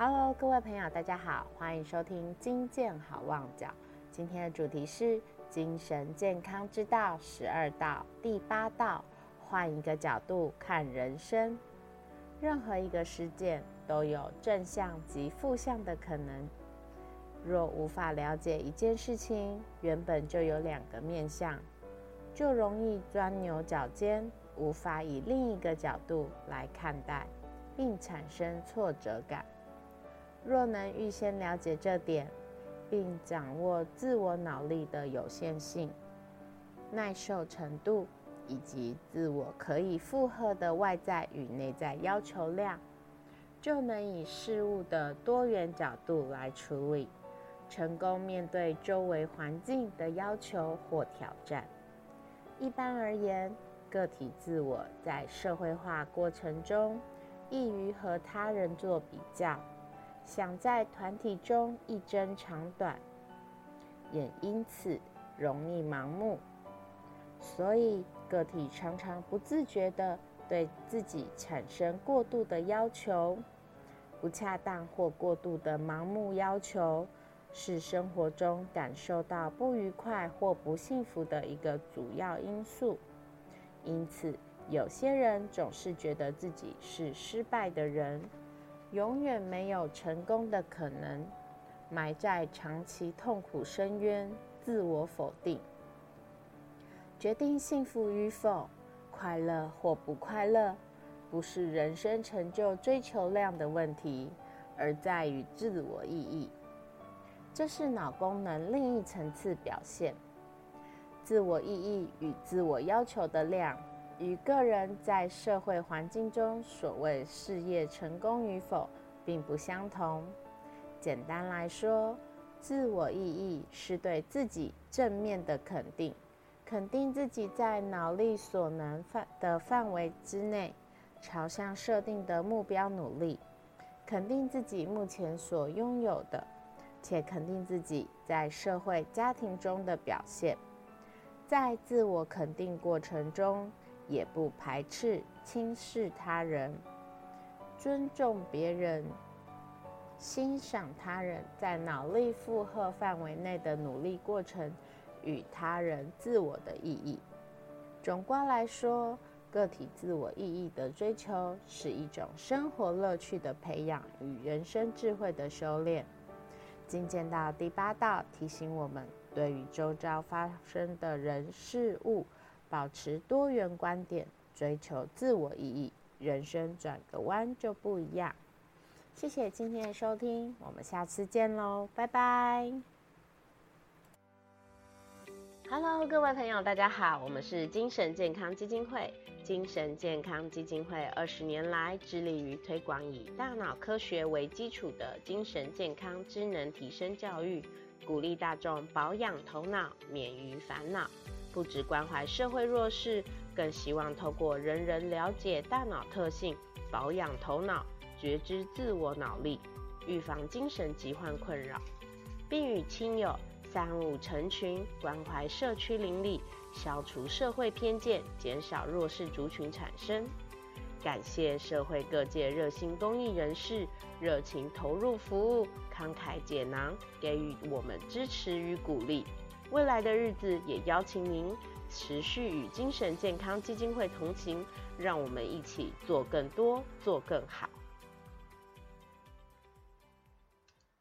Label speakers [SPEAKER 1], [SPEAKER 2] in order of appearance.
[SPEAKER 1] Hello，各位朋友，大家好，欢迎收听金健好望角。今天的主题是精神健康之道十二道第八道，换一个角度看人生。任何一个事件都有正向及负向的可能。若无法了解一件事情原本就有两个面相，就容易钻牛角尖，无法以另一个角度来看待，并产生挫折感。若能预先了解这点，并掌握自我脑力的有限性、耐受程度以及自我可以负荷的外在与内在要求量，就能以事物的多元角度来处理。成功面对周围环境的要求或挑战。一般而言，个体自我在社会化过程中，易于和他人做比较，想在团体中一争长短，也因此容易盲目。所以，个体常常不自觉地对自己产生过度的要求，不恰当或过度的盲目要求。是生活中感受到不愉快或不幸福的一个主要因素。因此，有些人总是觉得自己是失败的人，永远没有成功的可能，埋在长期痛苦深渊，自我否定。决定幸福与否、快乐或不快乐，不是人生成就追求量的问题，而在于自我意义。这是脑功能另一层次表现。自我意义与自我要求的量，与个人在社会环境中所谓事业成功与否，并不相同。简单来说，自我意义是对自己正面的肯定，肯定自己在脑力所能范的范围之内，朝向设定的目标努力，肯定自己目前所拥有的。且肯定自己在社会家庭中的表现，在自我肯定过程中，也不排斥轻视他人，尊重别人，欣赏他人在脑力负荷范围内的努力过程与他人自我的意义。总观来说，个体自我意义的追求是一种生活乐趣的培养与人生智慧的修炼。进见到第八道，提醒我们对于周遭发生的人事物，保持多元观点，追求自我意义，人生转个弯就不一样。谢谢今天的收听，我们下次见喽，拜拜。Hello，各位朋友，大家好，我们是精神健康基金会。精神健康基金会二十年来致力于推广以大脑科学为基础的精神健康智能提升教育，鼓励大众保养头脑，免于烦恼。不只关怀社会弱势，更希望透过人人了解大脑特性，保养头脑，觉知自我脑力，预防精神疾患困扰，并与亲友。三五成群，关怀社区邻里，消除社会偏见，减少弱势族群产生。感谢社会各界热心公益人士，热情投入服务，慷慨解囊，给予我们支持与鼓励。未来的日子，也邀请您持续与精神健康基金会同行，让我们一起做更多，做更好。